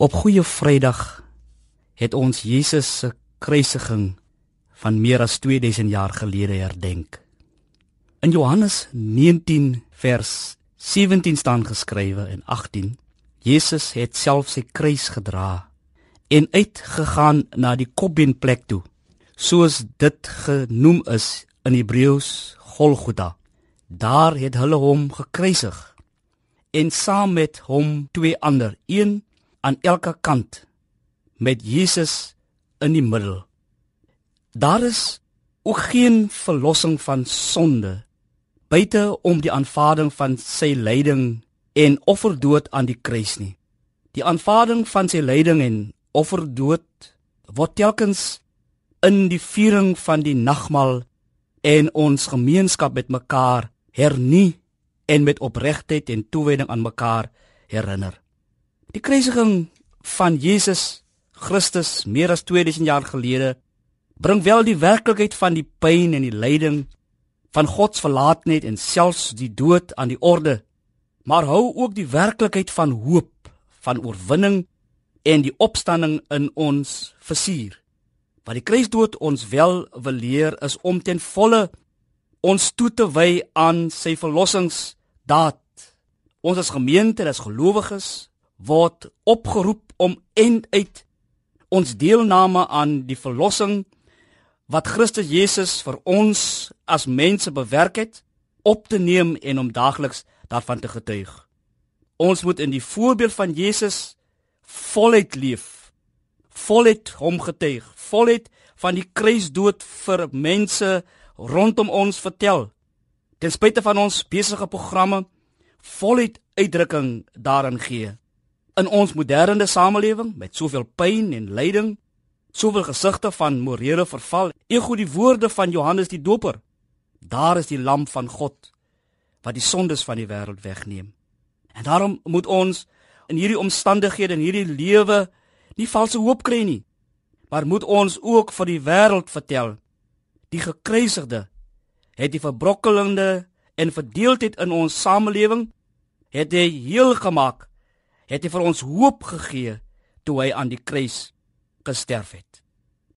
Op Goeie Vrydag het ons Jesus se kruisiging van meer as 2000 jaar gelede herdenk. In Johannes 19 vers 17 staan geskrywe en 18: Jesus het self sy kruis gedra en uitgegaan na die Kobbenplek toe, soos dit genoem is in Hebreëus Golgotha. Daar het hulle hom gekruisig en saam met hom twee ander, een aan elke kant met Jesus in die middel. Daar is ook geen verlossing van sonde buite om die aanvaarding van sy lyding en offerdood aan die kruis nie. Die aanvaarding van sy lyding en offerdood word telkens in die viering van die nagmaal en ons gemeenskap met mekaar hernie en met opregtheid en toewyding aan mekaar herinner. Die kruisiging van Jesus Christus meer as 2000 jaar gelede bring wel die werklikheid van die pyn en die lyding van God se verlaatheid en selfs die dood aan die orde, maar hou ook die werklikheid van hoop, van oorwinning en die opstanding in ons versier. Wat die kruisdood ons wel wil leer is om ten volle ons toe te wy aan sy verlossingsdaad. Ons as gemeente, as gelowiges, word opgeroep om end uit ons deelname aan die verlossing wat Christus Jesus vir ons as mense bewerk het op te neem en om daagliks daarvan te getuig. Ons moet in die voorbeeld van Jesus voluit leef. Voluit hom getuig, voluit van die kruisdood vir mense rondom ons vertel. Ten spyte van ons besige programme voluit uitdrukking daarin gee in ons moderne samelewing met soveel pyn en lyding, soveel gesigte van morele verval, ego die woorde van Johannes die Doper. Daar is die lam van God wat die sondes van die wêreld wegneem. En daarom moet ons in hierdie omstandighede en hierdie lewe nie valse hoop kry nie, maar moet ons ook vir die wêreld vertel die gekruisigde het die verbrokkelende en verdeeldheid in ons samelewing het hy heel gemaak het hy vir ons hoop gegee toe hy aan die kruis gesterf het.